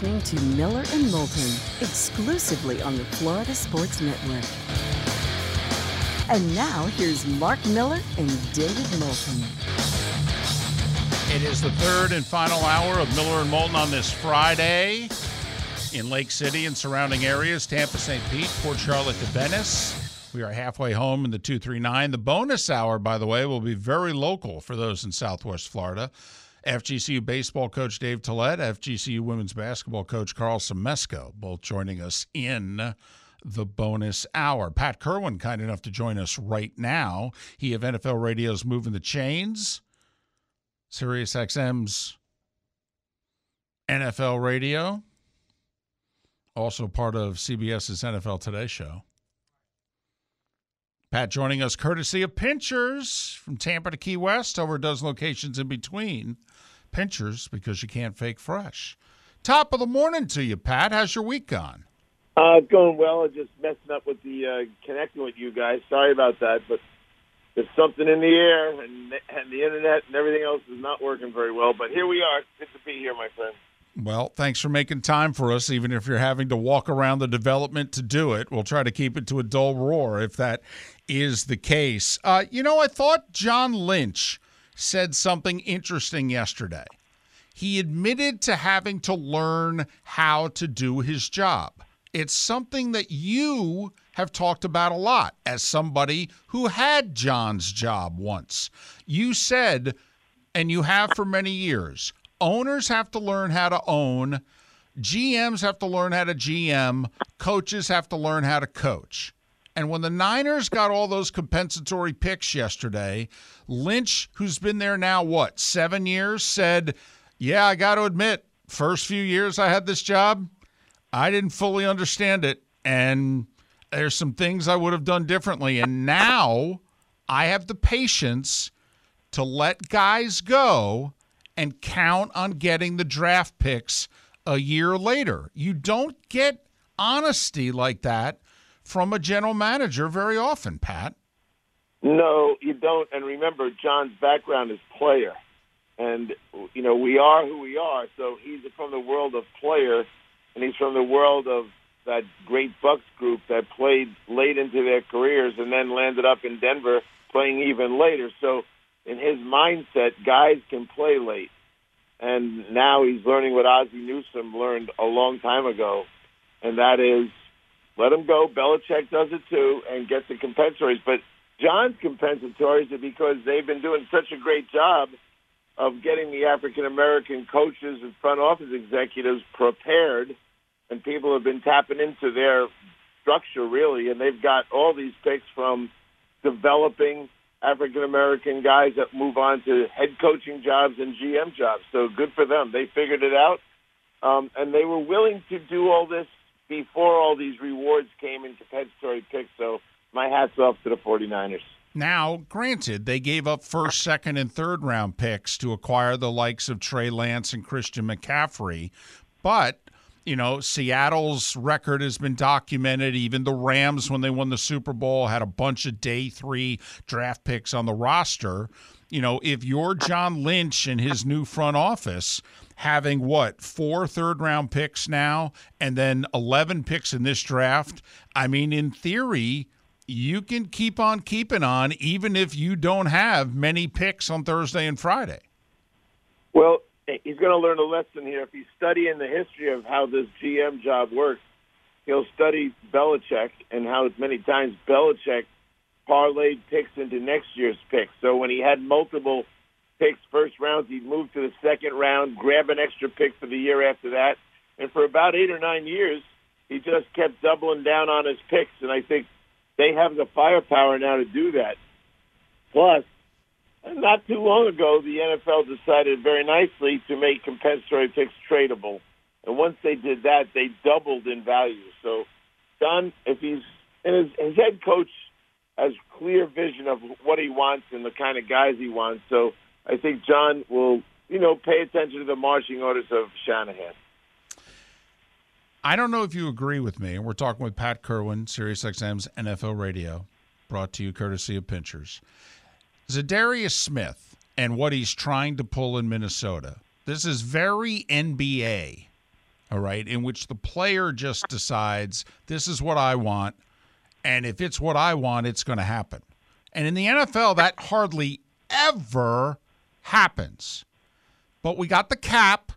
listening to Miller and Moulton exclusively on the Florida Sports Network. And now here's Mark Miller and David Moulton. It is the third and final hour of Miller and Moulton on this Friday in Lake City and surrounding areas, Tampa, St. Pete, Port Charlotte to Venice. We are halfway home in the 239. The bonus hour, by the way, will be very local for those in Southwest Florida. FGCU baseball coach Dave Tollett, FGCU women's basketball coach Karl Smesko, both joining us in the bonus hour. Pat Kirwan, kind enough to join us right now. He of NFL Radio's Moving the Chains, Sirius XM's NFL Radio, also part of CBS's NFL Today show. Pat joining us courtesy of Pinchers from Tampa to Key West, over a dozen locations in between. Pinchers because you can't fake fresh. Top of the morning to you, Pat. How's your week gone? Uh, going well. I'm just messing up with the uh, connecting with you guys. Sorry about that, but there's something in the air, and and the internet and everything else is not working very well. But here we are. Good to be here, my friend. Well, thanks for making time for us, even if you're having to walk around the development to do it. We'll try to keep it to a dull roar if that is the case. Uh, you know, I thought John Lynch said something interesting yesterday. He admitted to having to learn how to do his job. It's something that you have talked about a lot as somebody who had John's job once. You said, and you have for many years, owners have to learn how to own, GMs have to learn how to GM, coaches have to learn how to coach. And when the Niners got all those compensatory picks yesterday, Lynch, who's been there now, what, seven years, said, Yeah, I got to admit, first few years I had this job, I didn't fully understand it. And there's some things I would have done differently. And now I have the patience to let guys go and count on getting the draft picks a year later. You don't get honesty like that from a general manager very often, Pat. No, you don't. And remember, John's background is player. And, you know, we are who we are. So he's from the world of player, and he's from the world of that great Bucs group that played late into their careers and then landed up in Denver playing even later. So in his mindset, guys can play late. And now he's learning what Ozzie Newsome learned a long time ago, and that is let him go. Belichick does it too, and get the compensatories. But John's compensatories are because they've been doing such a great job of getting the African American coaches and front office executives prepared, and people have been tapping into their structure really, and they've got all these picks from developing African American guys that move on to head coaching jobs and GM jobs. So good for them. They figured it out. Um, and they were willing to do all this before all these rewards came in compensatory picks. So my hat's off to the 49ers. Now, granted, they gave up first, second, and third round picks to acquire the likes of Trey Lance and Christian McCaffrey, but you know, Seattle's record has been documented. Even the Rams, when they won the Super Bowl, had a bunch of day three draft picks on the roster. You know, if you're John Lynch and his new front office having what, four third round picks now and then 11 picks in this draft, I mean, in theory, you can keep on keeping on even if you don't have many picks on Thursday and Friday. Well, he's going to learn a lesson here. If he's studying the history of how this GM job works, he'll study Belichick and how many times Belichick parlayed picks into next year's picks. So when he had multiple picks first rounds, he'd move to the second round, grab an extra pick for the year after that. And for about eight or nine years, he just kept doubling down on his picks. And I think they have the firepower now to do that. Plus, not too long ago, the NFL decided very nicely to make compensatory picks tradable. And once they did that, they doubled in value. So, Don, if he's and his, his head coach has clear vision of what he wants and the kind of guys he wants. So, I think John will, you know, pay attention to the marching orders of Shanahan. I don't know if you agree with me. We're talking with Pat Kirwan, SiriusXM's NFL Radio, brought to you courtesy of Pinchers. Za'Darius Smith and what he's trying to pull in Minnesota. This is very NBA. all right, in which the player just decides, this is what I want. And if it's what I want, it's going to happen. And in the NFL, that hardly ever happens. But we got the cap,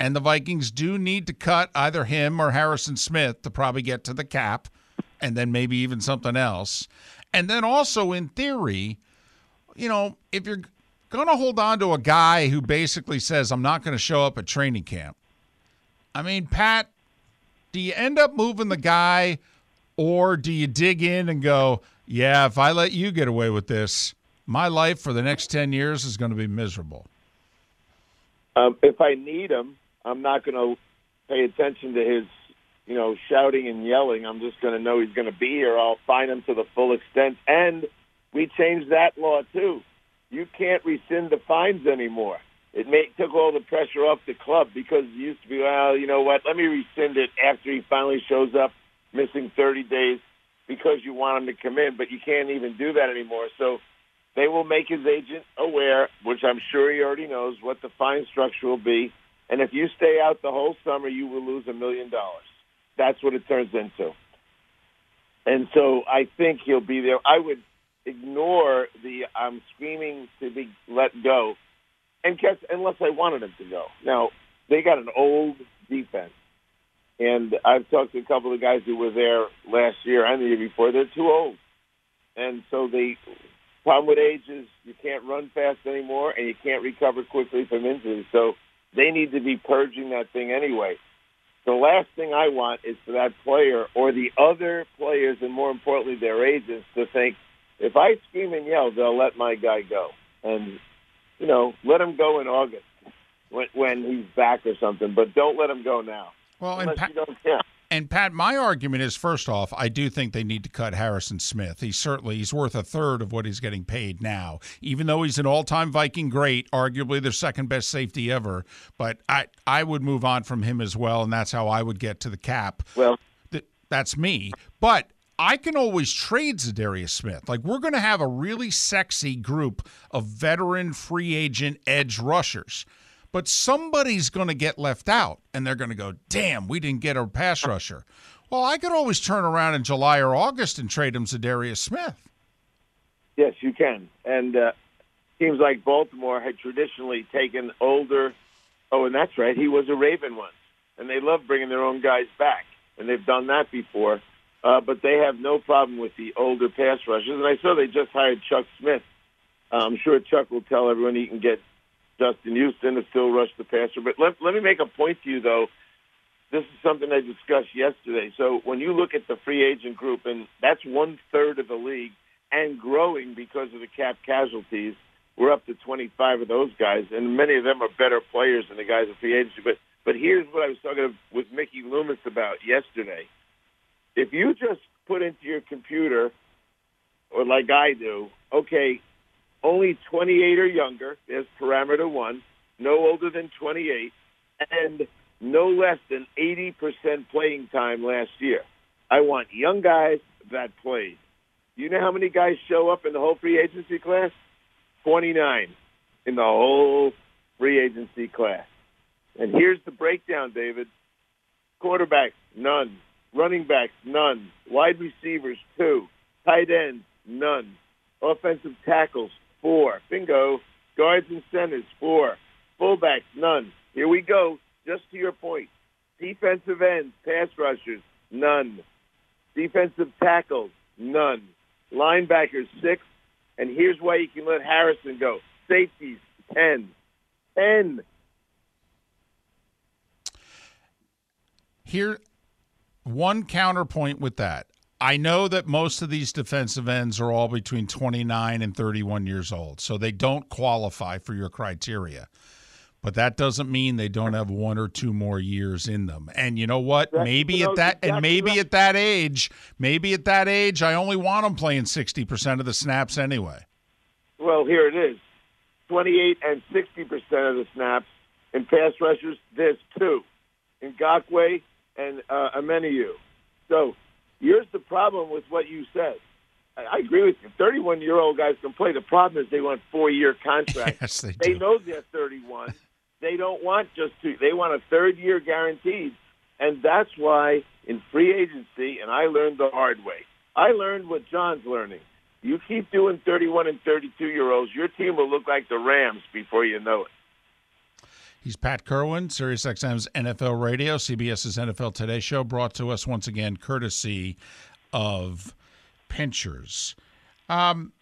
and the Vikings do need to cut either him or Harrison Smith to probably get to the cap, and then maybe even something else. And then also, in theory, you know, if you're going to hold on to a guy who basically says, I'm not going to show up at training camp, I mean, Pat, do you end up moving the guy or do you dig in and go, yeah, if I let you get away with this, my life for the next 10 years is going to be miserable? Um, if I need him, I'm not going to pay attention to his, you know, shouting and yelling. I'm just going to know he's going to be here. I'll find him to the full extent. And we changed that law, too. You can't rescind the fines anymore it made, took all the pressure off the club because it used to be, well, you know what, let me rescind it after he finally shows up missing 30 days because you want him to come in, but you can't even do that anymore. So they will make his agent aware, which I'm sure he already knows, what the fine structure will be. And if you stay out the whole summer, you will lose a million dollars. That's what it turns into. And so I think he'll be there. I would ignore the I'm screaming to be let go and guess unless I wanted him to go. Now they got an old defense, and I've talked to a couple of guys who were there last year and the year before. They're too old, and so the problem with age is you can't run fast anymore, and you can't recover quickly from injuries. So they need to be purging that thing anyway. The last thing I want is for that player or the other players, and more importantly, their agents, to think if I scream and yell, they'll let my guy go. And you know, let him go in August when, when he's back or something, but don't let him go now. Well, and Pat, and Pat, my argument is first off, I do think they need to cut Harrison Smith. He's certainly he's worth a third of what he's getting paid now, even though he's an all-time Viking great, arguably their second best safety ever. But I I would move on from him as well, and that's how I would get to the cap. Well, that's me. But I can always trade Za'Darius Smith. Like we're going to have a really sexy group of veteran free agent edge rushers. But somebody's going to get left out and they're going to go, "Damn, we didn't get a pass rusher." Well, I could always turn around in July or August and trade him Za'Darius Smith. Yes, you can. And uh, like Baltimore had traditionally taken older. Oh, and that's right. He was a Raven once, and they love bringing their own guys back, and they've done that before. Uh, but they have no problem with the older pass rushers. And I saw they just hired Chuck Smith. Uh, I'm sure Chuck will tell everyone he can get Justin Houston to still rush the passer. But let, let me make a point to you, though. This is something I discussed yesterday. So when you look at the free agent group, and that's one third of the league and growing because of the cap casualties, we're up to 25 of those guys, and many of them are better players than the guys in free agency. But but here's what I was talking with Mickey Loomis about yesterday if you just put into your computer, or like I do, okay, only 28 or younger, there's parameter one, no older than 28, and no less than 80% playing time last year. I want young guys that played. You know how many guys show up in the whole free agency class? 29 in the whole free agency class. And here's the breakdown, David. Quarterback, none. Running backs, none. Wide receivers, two. Tight ends, none. Offensive tackles, four. Bingo. Guards and centers, four. Fullbacks, none. Here we go. Just to your point. Defensive ends, pass rushers, none. Defensive tackles, none. Linebackers, six. And here's why you can let Harrison go. Safeties, ten. Ten. Here, one counterpoint with that. I know that most of these defensive ends are all between 29 and 31 years old, so they don't qualify for your criteria. But that doesn't mean they don't have one or two more years in them. And you know what? That's, maybe you know, at that and maybe right. at that age, maybe at that age, I only want them playing 60% of the snaps anyway. Well, here it is. 28 and 60% of the snaps in pass rushers, there's two. Ngakoue and uh, Omenihu. So here's the problem with what you said. I, agree with you. 31 year old guys can play. The problem is they want four year contracts. yes, they, they know they're 31. they don't want just two. They want a third year guaranteed. And that's why in free agency, and I learned the hard way. I learned what John's learning. You keep doing 31 and 32 year olds, your team will look like the Rams before you know it. He's Pat Kirwan, SiriusXM's NFL Radio, CBS's NFL Today show, brought to us once again courtesy of Pinchers. Um,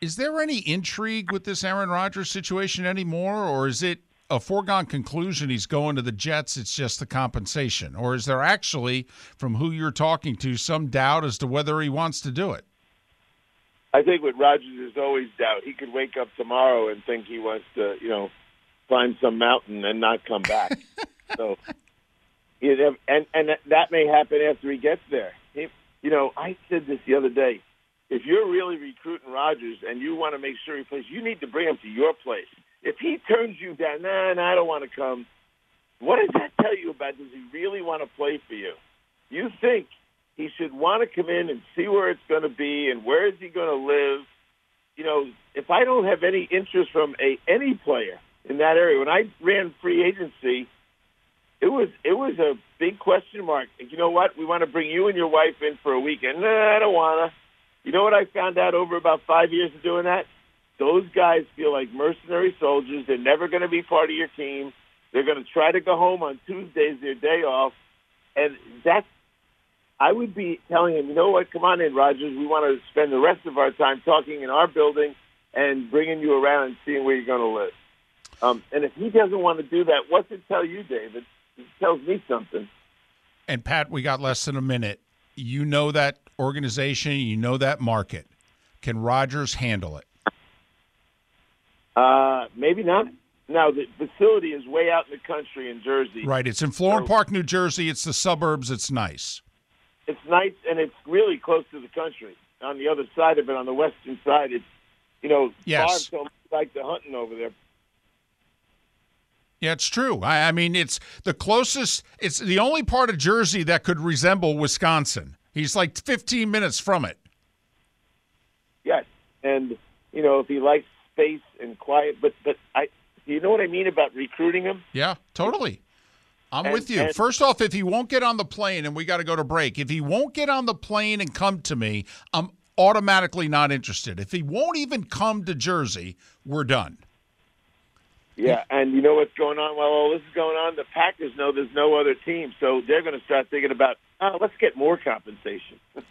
is there any intrigue with this Aaron Rodgers situation anymore, or is it a foregone conclusion he's going to the Jets? It's just the compensation, or is there actually, from who you're talking to, some doubt as to whether he wants to do it? I think with Rodgers, there's always doubt. He could wake up tomorrow and think he wants to, you know, climb some mountain and not come back. so, and and that may happen after he gets there. He, you know, I said this the other day. If you're really recruiting Rodgers and you want to make sure he plays, you need to bring him to your place. If he turns you down, nah, nah, I don't want to come. What does that tell you about? Does he really want to play for you? You think he should want to come in and see where it's going to be and where is he going to live. You know, if I don't have any interest from a any player in that area, when I ran free agency, it was it was a big question mark. And you know what? We want to bring you and your wife in for a weekend. Nah, I don't wanna. You know what I found out over about five years of doing that? Those guys feel like mercenary soldiers. They're never going to be part of your team. They're going to try to go home on Tuesdays, their day off, and that's I would be telling him, you know what, come on in, Rodgers. We want to spend the rest of our time talking in our building and bringing you around and seeing where you're going to live. Um, and if he doesn't want to do that, what's it tell you, David? It tells me something. And Pat, we got less than a minute. You know that organization, you know that market. Can Rodgers handle it? Uh, maybe not. Now the facility is way out in the country in Jersey. Right, it's in Florham Park, New Jersey. It's the suburbs. It's nice it's nice and it's really close to the country. On the other side of it, on the western side, it's you know, yes. don't like the hunting over there. Yeah, it's true. I, I, mean, it's the closest. It's the only part of Jersey that could resemble Wisconsin. He's like 15 minutes from it. Yes, and you know, if he likes space and quiet, but but I, you know what I mean about recruiting him? Yeah, totally. I'm and, with you. And, First off, if he won't get on the plane and we got to go to break, if he won't get on the plane and come to me, I'm automatically not interested. If he won't even come to Jersey, we're done. Yeah, and you know what's going on while all this is going on? The Packers know there's no other team, so they're going to start thinking about, oh, let's get more compensation.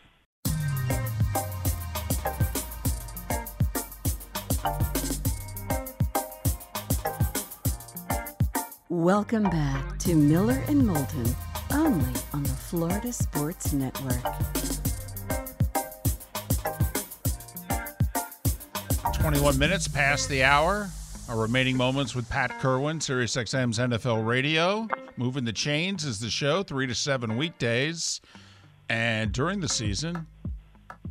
Welcome back to Miller and Moulton, only on the Florida Sports Network. 21 minutes past the hour. Our remaining moments with Pat Kirwan, SiriusXM's NFL Radio. Moving the Chains is the show, 3 to 7 weekdays. And during the season,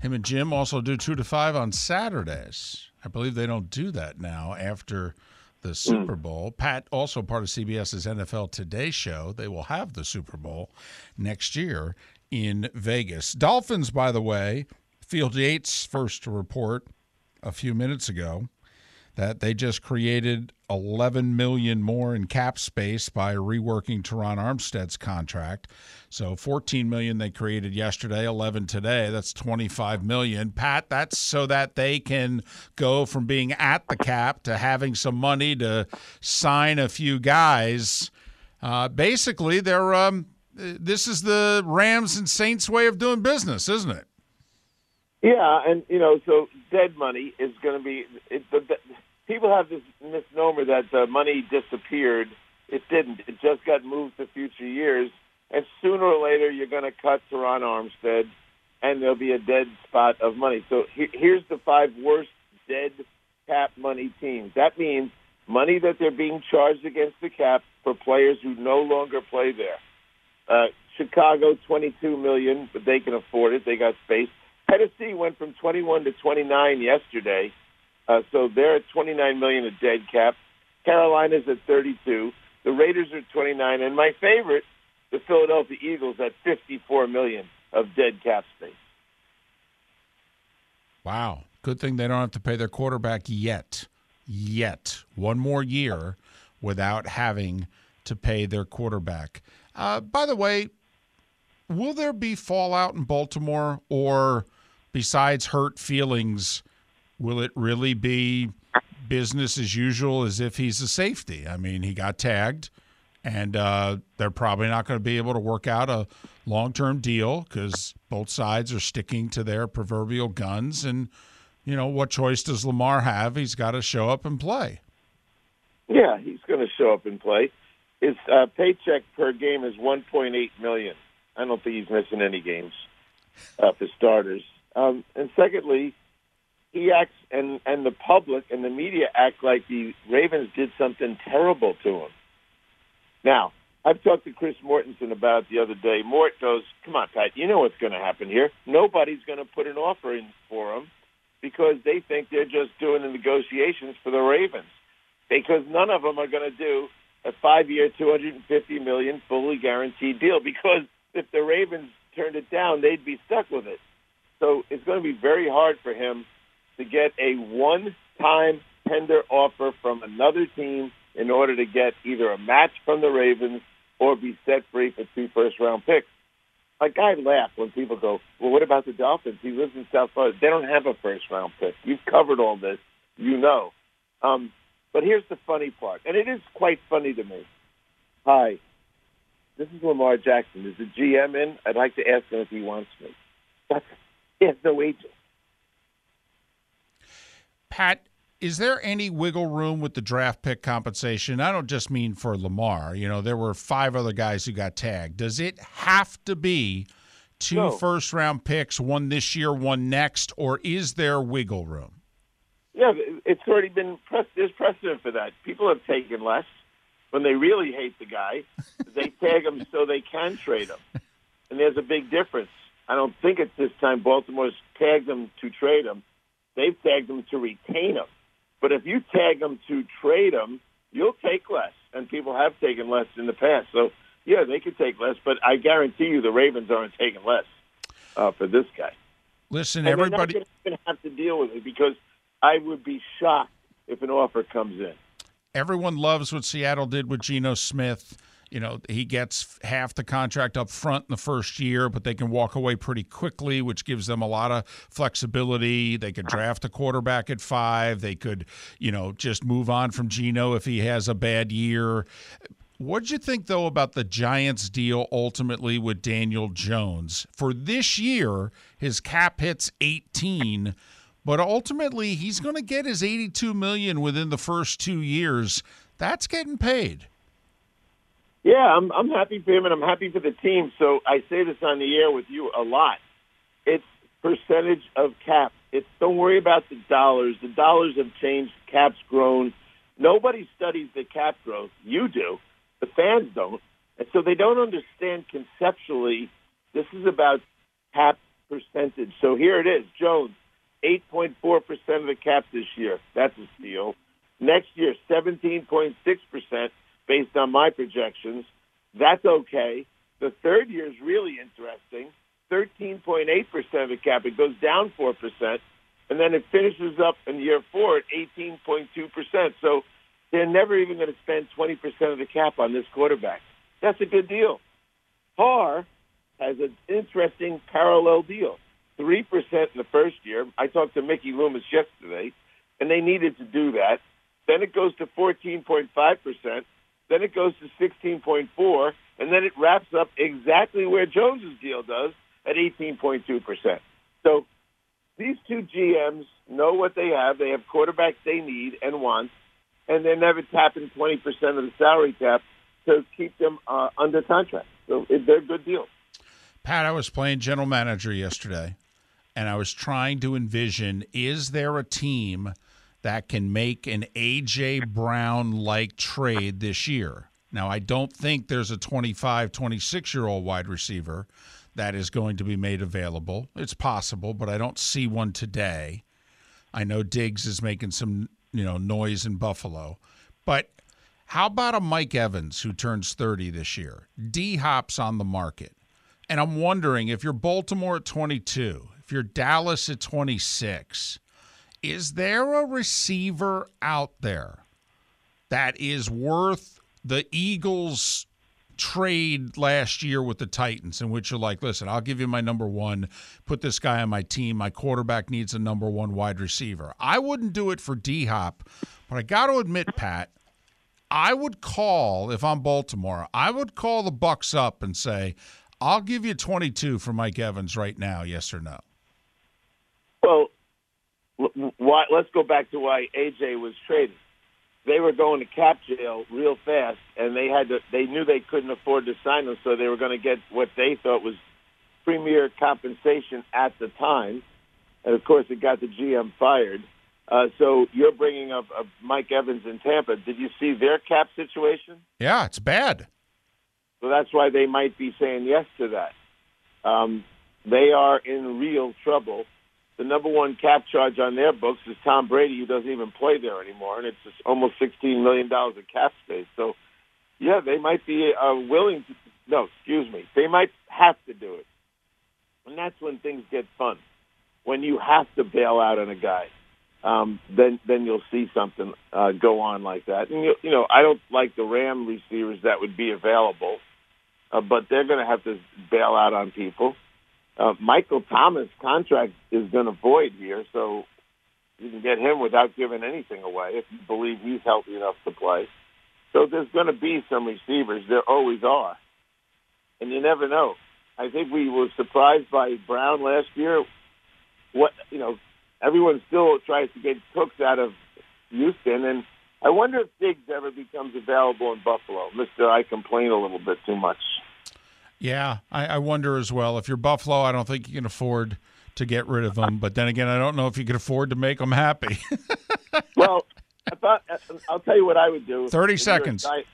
him and Jim also do 2 to 5 on Saturdays. I believe they don't do that now after the hmm. Super Bowl. Pat, also part of CBS's NFL Today show, they will have the Super Bowl next year in Vegas. Dolphins, by the way, Field Yates first to report a few minutes ago that they just created 11 million more in cap space by reworking Terron Armstead's contract. So 14 million they created yesterday, 11 today. That's 25 million. Pat, that's so that they can go from being at the cap to having some money to sign a few guys. Uh, basically, they're um, this is the Rams and Saints way of doing business, isn't it? Yeah, and you know, so dead money is going to be it, the, people have this misnomer that the money disappeared. It didn't. It just got moved to future years. And sooner or later, you're going to cut Terron Armstead, and there'll be a dead spot of money. So he, here's the five worst dead cap money teams. That means money that they're being charged against the cap for players who no longer play there. Uh, Chicago, 22 million, but they can afford it. They got space. Tennessee went from 21 to 29 yesterday. Uh, so they're at 29 million of dead cap. Carolina's at 32. The Raiders are 29, and my favorite, the Philadelphia Eagles, at 54 million of dead cap space. Wow! Good thing they don't have to pay their quarterback yet. Yet, one more year without having to pay their quarterback. Uh, by the way, will there be fallout in Baltimore, or besides hurt feelings, will it really be business as usual as if he's a safety? I mean, he got tagged, and uh, they're probably not going to be able to work out a long term deal because both sides are sticking to their proverbial guns. And, you know, what choice does Lamar have? He's got to show up and play. Yeah, he's going to show up and play. His uh, paycheck per game is 1.8 million. I don't think he's missing any games uh, for starters. Um, and secondly, he acts and and the public and the media act like the Ravens did something terrible to him. Now, I've talked to Chris Mortensen about it the other day. Mort goes, "Come on, Pat, you know what's going to happen here. Nobody's going to put an offer in for him because they think they're just doing the negotiations for the Ravens because none of them are going to do a five-year, 250 million fully guaranteed deal because if the Ravens turned it down, they'd be stuck with it. So it's going to be very hard for him to get a one-time tender offer from another team in order to get either a match from the Ravens or be set free for two first-round picks. Like I laugh when people go, "Well, what about the Dolphins? He lives in South Florida. They don't have a first-round pick. You've covered all this, you know." Um, but here's the funny part, and it is quite funny to me. Hi, this is Lamar Jackson. Is the GM in? I'd like to ask him if he wants me. But he has no agent. Pat, is there any wiggle room with the draft pick compensation? I don't just mean for Lamar. You know, there were five other guys who got tagged. Does it have to be two No. first round picks, one this year, one next, or is there wiggle room? Yeah, it's already been. There's precedent for that. People have taken less when they really hate the guy. They tag him so they can trade him, and there's a big difference. I don't think it's this time Baltimore's tagged him to trade him. They've tagged them to retain them. But if you tag them to trade them, you'll take less, and people have taken less in the past. So yeah, they could take less, but I guarantee you the Ravens aren't taking less uh, for this guy. Listen, And everybody. they're not going to have to deal with it because I would be shocked if an offer comes in. everyone loves what Seattle did with Geno Smith. You know, he gets half the contract up front in the first year, but they can walk away pretty quickly, which gives them a lot of flexibility. They could draft a quarterback at five. They could, you know, just move on from Geno if he has a bad year. What'd you think, though, about the Giants deal ultimately with Daniel Jones? For this year, his cap hits 18, but ultimately he's going to get his 82 million within the first two years. That's getting paid. Yeah, I'm I'm happy for him and I'm happy for the team. So I say this on the air with you a lot. It's percentage of cap. It's don't worry about the dollars. The dollars have changed. Cap's grown. Nobody studies the cap growth. You do. The fans don't. And so they don't understand conceptually this is about cap percentage. So here it is. Jones, 8.4% of the cap this year. That's a steal. Next year, 17.6% based on my projections. That's okay. The third year is really interesting. 13.8% of the cap. It goes down 4%. And then it finishes up in year four at 18.2%. So they're never even going to spend 20% of the cap on this quarterback. That's a good deal. Carr has an interesting parallel deal. 3% in the first year. I talked to Mickey Loomis yesterday, and they needed to do that. Then it goes to 14.5%. Then it goes to 16.4, and then it wraps up exactly where Jones's deal does at 18.2%. So these two GMs know what they have. They have quarterbacks they need and want, and they're never tapping 20% of the salary cap to keep them uh, under contract. So they're a good deals. Pat, I was playing general manager yesterday, and I was trying to envision is there a team that can make an A.J. Brown like trade this year? Now, I don't think there's a 25, 26 year old wide receiver that is going to be made available. It's possible, but I don't see one today. I know Diggs is making some, you know, noise in Buffalo. But how about a Mike Evans who turns 30 this year? D Hop's on the market. And I'm wondering if you're Baltimore at 22, if you're Dallas at 26, is there a receiver out there that is worth the Eagles trade last year with the Titans in which you're like, listen, I'll give you my number one, put this guy on my team. My quarterback needs a number one wide receiver. I wouldn't do it for D Hop, but I got to admit, Pat, I would call if I'm Baltimore. I would call the Bucs up and say, "I'll give you 22 for Mike Evans right now, yes or no." Well, why, let's go back to why AJ was traded. They were going to cap jail real fast, and they had to. They knew they couldn't afford to sign him, so they were going to get what they thought was premier compensation at the time. And of course, it got the GM fired. Uh, so you're bringing up uh, Mike Evans in Tampa. Did you see their cap situation? Yeah, it's bad. So that's why they might be saying yes to that. Um, they are in real trouble. The number one cap charge on their books is Tom Brady, who doesn't even play there anymore, and it's almost $16 million of cap space. So, yeah, they might be uh, willing to. No, excuse me. They might have to do it. And that's when things get fun. When you have to bail out on a guy um, then then you'll see something uh, go on like that. And you, you know, I don't like the Ram receivers that would be available, uh, but they're going to have to bail out on people. Uh, Michael Thomas' contract is going to void here, so you can get him without giving anything away if you believe he's healthy enough to play. So there's going to be some receivers. There always are, and you never know. I think we were surprised by Brown last year. What you know, everyone still tries to get Cooks out of Houston, and I wonder if Diggs ever becomes available in Buffalo. Mister, I complain a little bit too much. Yeah, I, I wonder as well. If you're Buffalo, I don't think you can afford to get rid of them. But then again, I don't know if you can afford to make them happy. well, I thought uh, I'll tell you what I would do. Thirty seconds. You're Giant,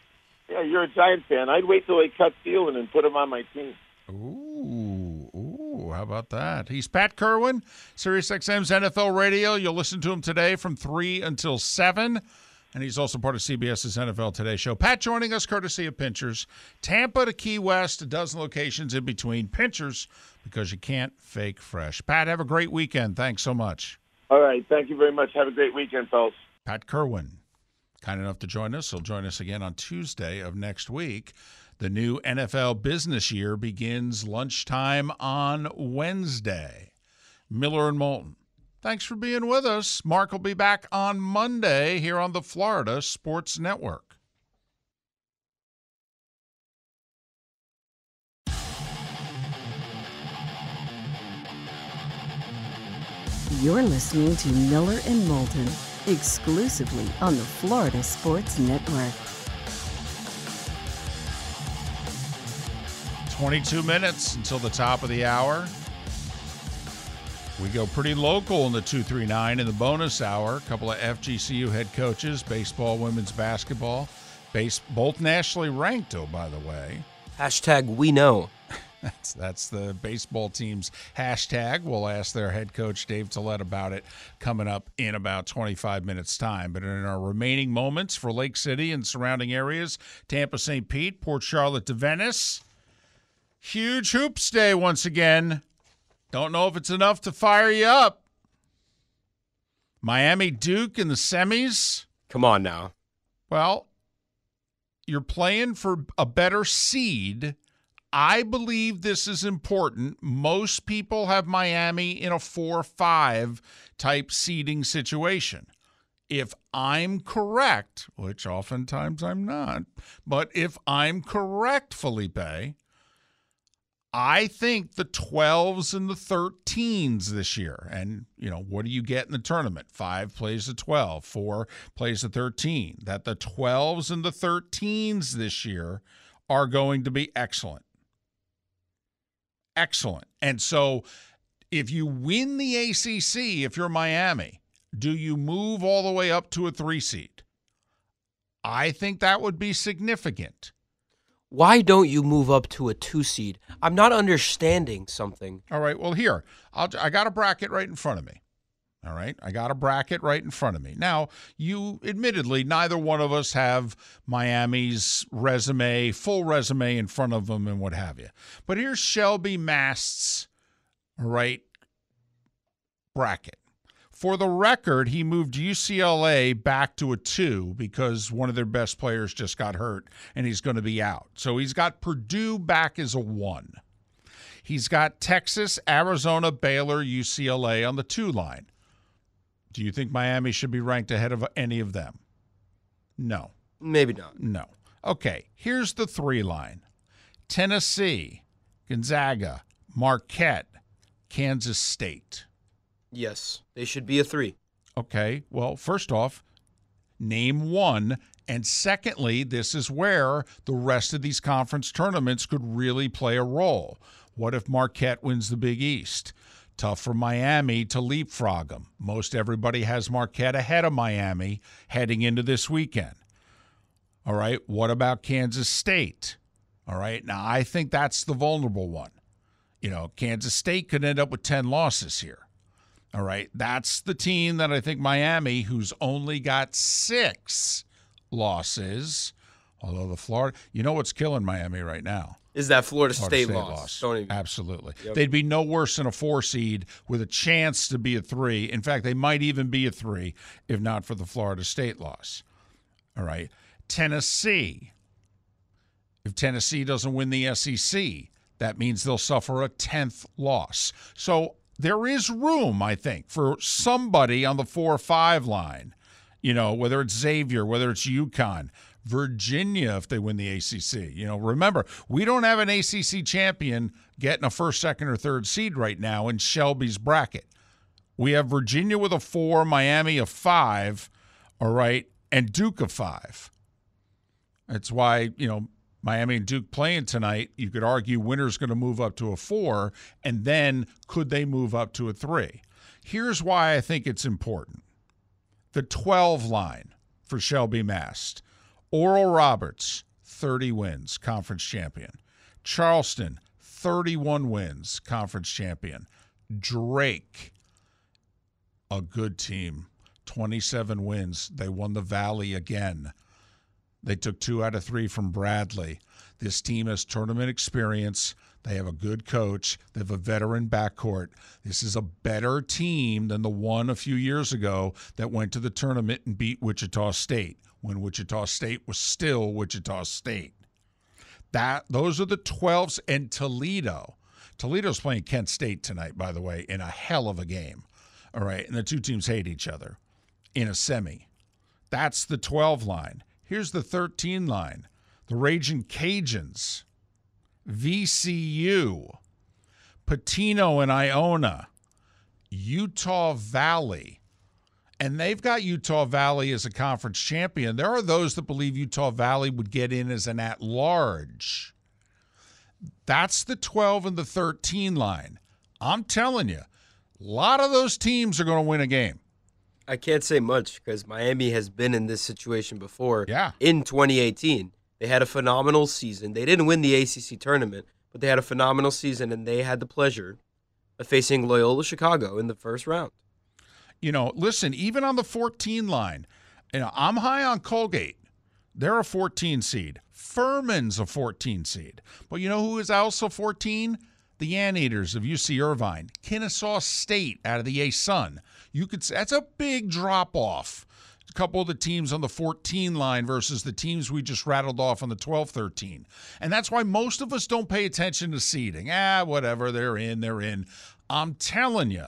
yeah, you're a Giant fan. I'd wait till they cut Thielen and put him on my team. Ooh, ooh, how about that? He's Pat Kirwan, SiriusXM's NFL Radio. You'll listen to him today from 3 until 7. And he's also part of CBS's NFL Today show. Pat joining us courtesy of Pinchers. Tampa to Key West, a dozen locations in between. Pinchers, because you can't fake fresh. Pat, have a great weekend. Thanks so much. All right. Thank you very much. Have a great weekend, folks. Pat Kirwan, kind enough to join us. He'll join us again on Tuesday of next week. The new NFL business year begins lunchtime on Wednesday. Miller and Moulton. Thanks for being with us. Mark will be back on Monday here on the Florida Sports Network. You're listening to Miller and Moulton exclusively on the Florida Sports Network. 22 minutes until the top of the hour. We go pretty local in the 239 in the bonus hour. A couple of FGCU head coaches, baseball, women's basketball, base, both nationally ranked, oh, by the way. Hashtag we know. That's that's the baseball team's hashtag. We'll ask their head coach Dave Tollett about it coming up in about 25 minutes time. But in our remaining moments for Lake City and surrounding areas, Tampa, St. Pete, Port Charlotte to Venice, Huge hoops day once again. Don't know if it's enough to fire you up. Miami Duke in the semis. Come on now. Well, you're playing for a better seed. I believe this is important. Most people have Miami in a 4 5 type seeding situation. If I'm correct, which oftentimes I'm not, but if I'm correct, Felipe, I think the 12s and the 13s this year, and you know, what do you get in the tournament? Five plays the 12, four plays the 13. That the 12s and the 13s this year are going to be excellent. Excellent. And so if you win the ACC, if you're Miami, do you move all the way up to a three seed? I think that would be significant. Why don't you move up to a two seed? I'm not understanding something. All right. Well, here I'll, I got a bracket right in front of me. All right. I got a bracket right in front of me. Now, you admittedly, neither one of us have Miami's resume, full resume in front of them and what have you. But here's Shelby Mast's, all right, bracket. For the record, he moved UCLA back to a two because one of their best players just got hurt and he's going to be out. So he's got Purdue back as a one. He's got Texas, Arizona, Baylor, UCLA on the two line. Do you think Miami should be ranked ahead of any of them? No. Maybe not. No. Okay, here's the three line Tennessee, Gonzaga, Marquette, Kansas State. Yes, they should be a three. Okay, well, first off, name one. And secondly, this is where the rest of these conference tournaments could really play a role. What if Marquette wins the Big East? Tough for Miami to leapfrog them. Most everybody has Marquette ahead of Miami heading into this weekend. All right, what about Kansas State? All right, now I think that's the vulnerable one. You know, Kansas State could end up with 10 losses here. All right, that's the team that I think Miami, who's only got six losses, although the Florida, you know what's killing Miami right now? Is that Florida, Florida State, State loss? loss. Don't even. Absolutely. Yep. They'd be no worse than a four seed with a chance to be a three. In fact, they might even be a three if not for the Florida State loss. All right. Tennessee. If Tennessee doesn't win the SEC, that means they'll suffer a 10th loss. So there is room, I think, for somebody on the four or five line, you know, whether it's Xavier, whether it's UConn, Virginia, if they win the ACC. You know, remember, we don't have an ACC champion getting a first, second, or third seed right now in Shelby's bracket. We have Virginia with a four, Miami a five, all right, and Duke a five. That's why, you know, Miami and Duke playing tonight, you could argue winner's going to move up to a four, and then could they move up to a three? Here's why I think it's important the 12 line for Shelby Mast. Oral Roberts, 30 wins, conference champion. Charleston, 31 wins, conference champion. Drake, a good team, 27 wins. They won the Valley again. They took two out of three from Bradley. This team has tournament experience. They have a good coach. They have a veteran backcourt. This is a better team than the one a few years ago that went to the tournament and beat Wichita State when Wichita State was still Wichita State. That those are the 12s and Toledo. Toledo's playing Kent State tonight, by the way, in a hell of a game. All right, and the two teams hate each other in a semi. That's the 12 line. Here's the 13 line. The Raging Cajuns, VCU, Pitino and Iona, Utah Valley. And they've got Utah Valley as a conference champion. There are those that believe Utah Valley would get in as an at large. That's the 12 and the 13 line. I'm telling you, a lot of those teams are going to win a game. I can't say much because Miami has been in this situation before. Yeah. In 2018, they had a phenomenal season. They didn't win the ACC tournament, but they had a phenomenal season, and they had the pleasure of facing Loyola Chicago in the first round. You know, listen, even on the 14 line, you know, I'm high on Colgate. They're a 14 seed. Furman's a 14 seed. But you know who is also 14? The Anteaters of UC Irvine, Kennesaw State out of the A Sun. You could say that's a big drop off. A couple of the teams on the 14 line versus the teams we just rattled off on the 12 13. And that's why most of us don't pay attention to seeding. Ah, whatever, they're in, they're in. I'm telling you,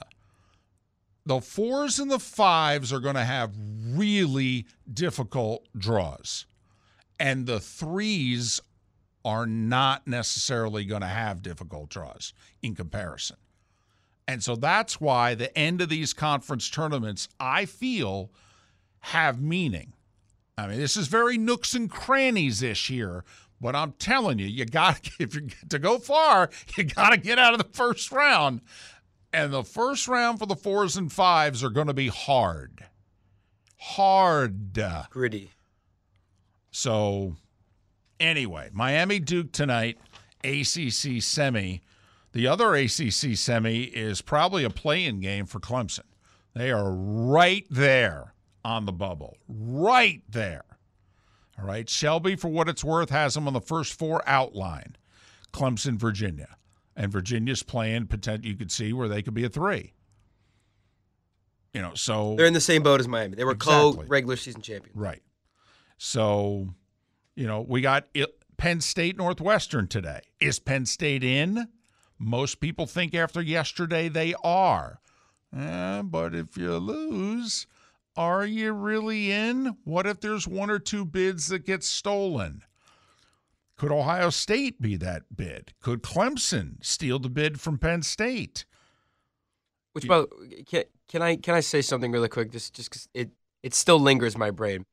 the fours and the fives are going to have really difficult draws. And the threes are not necessarily going to have difficult draws in comparison. And so that's why the end of these conference tournaments, I feel, have meaning. I mean, this is very nooks and crannies ish here, but I'm telling you, you got to if you to go far, you got to get out of the first round. And the first round for the fours and fives are going to be hard. Hard. Gritty. So, anyway, Miami Duke tonight, ACC semi. The other ACC semi is probably a play-in game for Clemson. They are right there on the bubble, right there. All right, Shelby, for what it's worth, has them on the first four outline. Clemson, Virginia, and Virginia's playing. Potent, you could see where they could be a three. You know, so They're in the same boat as Miami. They were Exactly. co regular season champions. Right. So, you know, we got Penn State Northwestern today. Is Penn State in? Most people think after yesterday they are. Eh, but if you lose, are you really in? What if there's one or two bids that get stolen? Could Ohio State be that bid? Could Clemson steal the bid from Penn State? Which, by can, can I can I say something really quick? This just cause it it still lingers in my brain.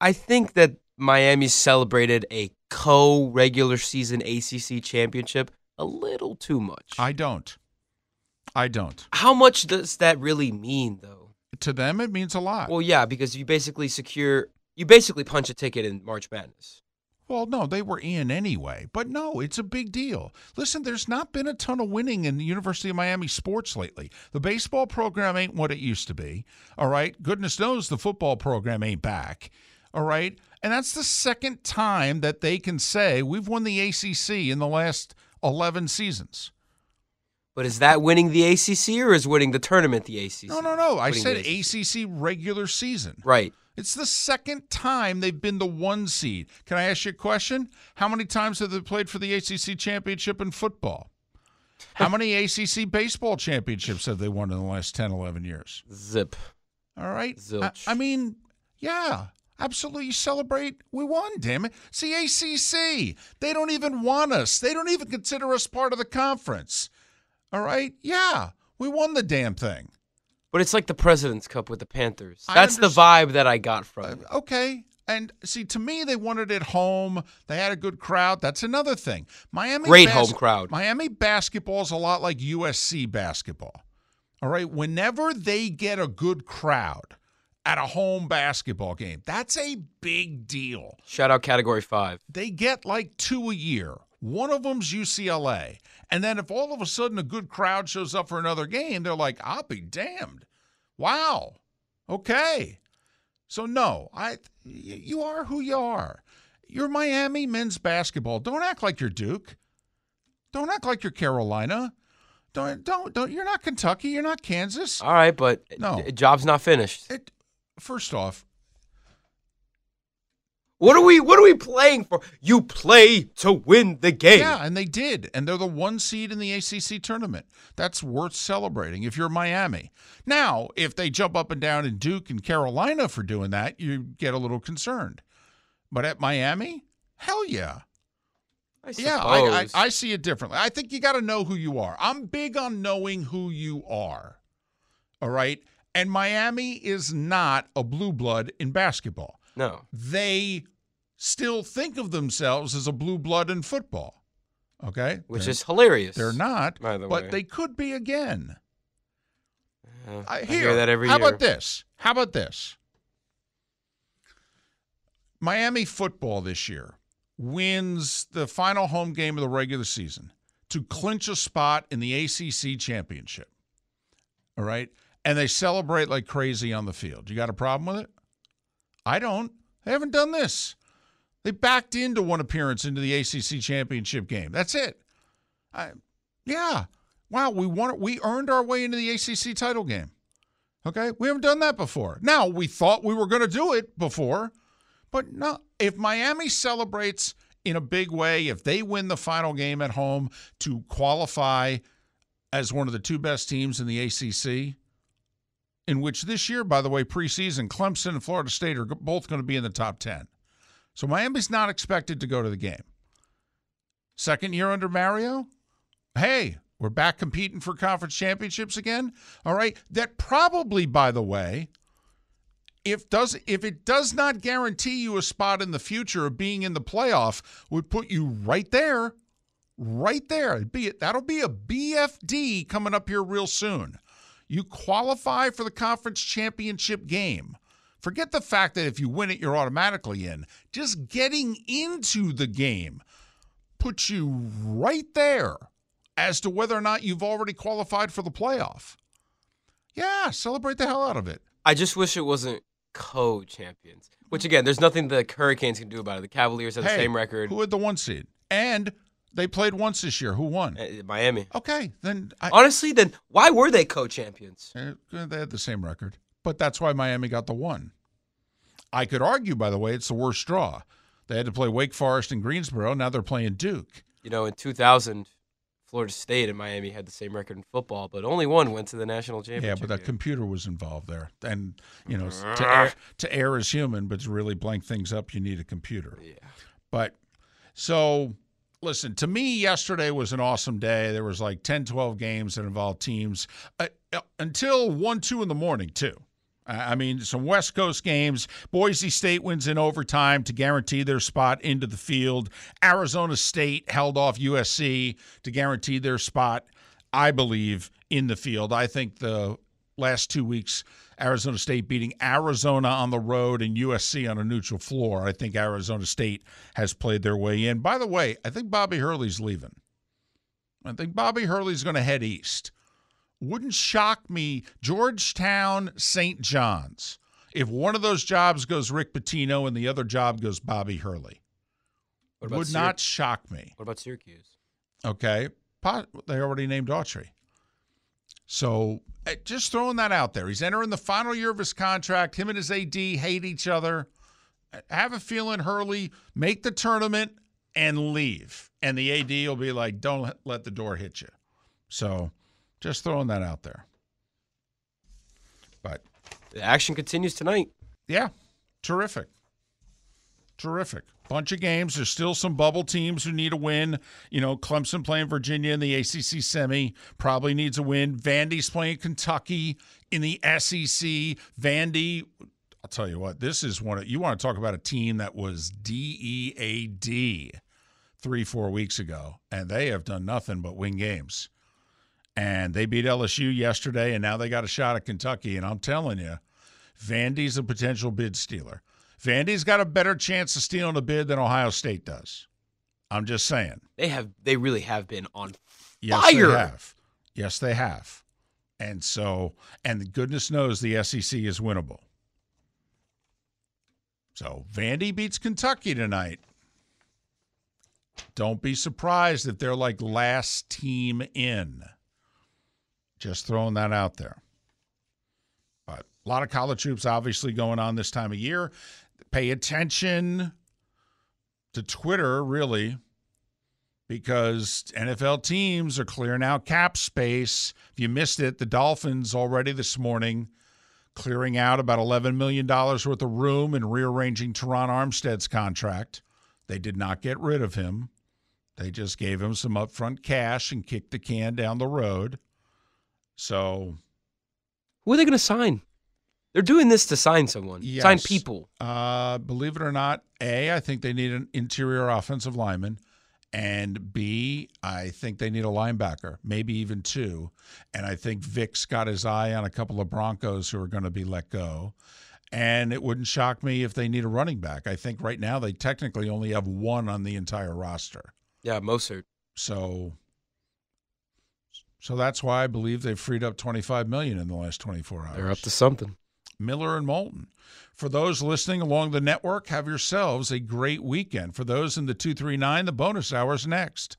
I think that Miami celebrated a co regular season ACC championship a little too much. I don't. I don't. How much does that really mean, though? To them, it means a lot. Well, yeah, because you basically secure, you basically punch a ticket in March Madness. Well, no, they were in anyway. But no, it's a big deal. Listen, there's not been a ton of winning in the University of Miami sports lately. The baseball program ain't what it used to be. All right. Goodness knows the football program ain't back. All right. And that's the second time that they can say we've won the ACC in the last 11 seasons. But is that winning the ACC or is winning the tournament the ACC? No, no, no. I said the ACC regular season. Right. It's the second time they've been the one seed. Can I ask you a question? How many times have they played for the ACC championship in football? How many ACC baseball championships have they won in the last 10, 11 years? Zip. All right. I, Zilch. I mean, yeah, absolutely. You celebrate. We won, damn it. It's the ACC. They don't even want us, they don't even consider us part of the conference. All right. Yeah, we won the damn thing. But it's like the President's Cup with the Panthers. That's the vibe that I got from Uh, okay. And see, to me, they wanted it home. They had a good crowd. That's another thing. Miami Great home crowd. Miami basketball is a lot like USC basketball. All right. Whenever they get a good crowd at a home basketball game, that's a big deal. Shout out Category 5. They get like two a year. One of them's UCLA. And then if all of a sudden a good crowd shows up for another game, they're like, I'll be damned. Wow. Okay. So no, I you are who you are. You're Miami men's basketball. Don't act like you're Duke. Don't act like you're Carolina. Don't don't don't you're not Kentucky, you're not Kansas. All right, but No. job's not finished. It, first off, What are we what are we playing for? You play to win the game. Yeah, and they did. And they're the one seed in the ACC tournament. That's worth celebrating if you're Miami. Now, if they jump up and down in Duke and Carolina for doing that, you get a little concerned. But at Miami, hell yeah. I Yeah, I, I. I see it differently. I think you got to know who you are. I'm big on knowing who you are. All right. And Miami is not a blue blood in basketball no. they still think of themselves as a blue blood in football. Okay? Which They're- is hilarious. they're not, by the but way. they could be again. Uh, I, I hear that every how year. about this? How about this? Miami football this year wins the final home game of the regular season to clinch a spot in the ACC championship. All right? And they celebrate like crazy on the field. You got a problem with it? I don't. They haven't done this. They backed into one appearance into the ACC championship game. That's it. I, yeah. Wow, we won. We earned our way into the ACC title game. Okay, we haven't done that before. Now we thought we were going to do it before, but no. If Miami celebrates in a big way, if they win the final game at home to qualify as one of the two best teams in the ACC, in which this year, by the way, preseason, Clemson and Florida State are both going to be in the top 10. So Miami's not expected to go to the game. Second year under Mario, hey, we're back competing for conference championships again. All right. That probably, by the way, if does if it does not guarantee you a spot in the future of being in the playoff, would put you right there, right there. It'd Be that'll be a BFD coming up here real soon. You qualify for the conference championship game. Forget the fact that if you win it, you're automatically in. Just getting into the game puts you right there as to whether or not you've already qualified for the playoff. Yeah, celebrate the hell out of it. I just wish it wasn't co-champions. Which again, there's nothing the Hurricanes can do about it. The Cavaliers have the same record. Who had the one seed? And They played once this year. Who won? Uh, Miami. Okay, then I, Honestly, then why were they co-champions? eh, they had the same record, but that's why Miami got the one. I could argue, by the way, it's the worst draw. They had to play Wake Forest and Greensboro. Now they're playing Duke. You know, in 2000, Florida State and Miami had the same record in football, but only one went to the national championship. Yeah, but that game. computer was involved there, and you know, to err, to err is human, but to really blank things up, you need a computer. yeah. But so listen, to me, yesterday was an awesome day. There was like 10, 12 games that involved teams uh, uh, until 1, 2 in the morning, too. I I mean, some West Coast games. Boise State wins in overtime to guarantee their spot into the field. Arizona State held off USC to guarantee their spot, I believe, in the field. I think the last two weeks, Arizona State beating Arizona on the road and USC on a neutral floor. I think Arizona State has played their way in. By the way, I think Bobby Hurley's leaving. I think Bobby Hurley's going to head east. Wouldn't shock me, Georgetown, St. John's. If one of those jobs goes Rick Pitino and the other job goes Bobby Hurley, What about would Syr- not shock me. What about Syracuse? Okay. They already named Autry. So eh, just throwing that out there. He's entering the final year of his contract. Him and his AD hate each other. I have a feeling Hurley make the tournament and leave. And the AD will be like, don't let the door hit you. So just throwing that out there. But The action continues tonight. yeah, terrific. Terrific. Bunch of games. There's still some bubble teams who need a win. You know, Clemson playing Virginia in the ACC semi probably needs a win. Vandy's playing Kentucky in the SEC. Vandy, I'll tell you what, this is one of, you want to talk about a team that was DEAD three, four weeks ago, and they have done nothing but win games. And they beat LSU yesterday, and now they got a shot at Kentucky. And I'm telling you, Vandy's a potential bid stealer. Vandy's got a better chance of stealing a bid than Ohio State does. I'm just saying. They have. They really have been on Yes, fire. they have. Yes, they have. And so, and goodness knows the SEC is winnable. So, Vandy beats Kentucky tonight. Don't be surprised if they're like last team in. Just throwing that out there. But a lot of college hoops obviously going on this time of year. Pay attention to Twitter, really, because NFL teams are clearing out cap space. If you missed it, the Dolphins already this morning clearing out about $11 million worth of room and rearranging Terron Armstead's contract. They did not get rid of him. They just gave him some upfront cash and kicked the can down the road. So, Who are they going to sign? They're doing this to sign someone. Sign people. uh, believe it or not, A, I think they need an interior offensive lineman. And B, I think they need a linebacker, maybe even two. And I think Vic's got his eye on a couple of Broncos who are going to be let go. And it wouldn't shock me if they need a running back. I think right now they technically only have one on the entire roster. Yeah, Mostert. So so that's why I believe they've freed up 25 million in the last 24 hours. They're up to something. Miller and Moulton. For those listening along the network, have yourselves a great weekend. For those in the 239, the bonus hour is next.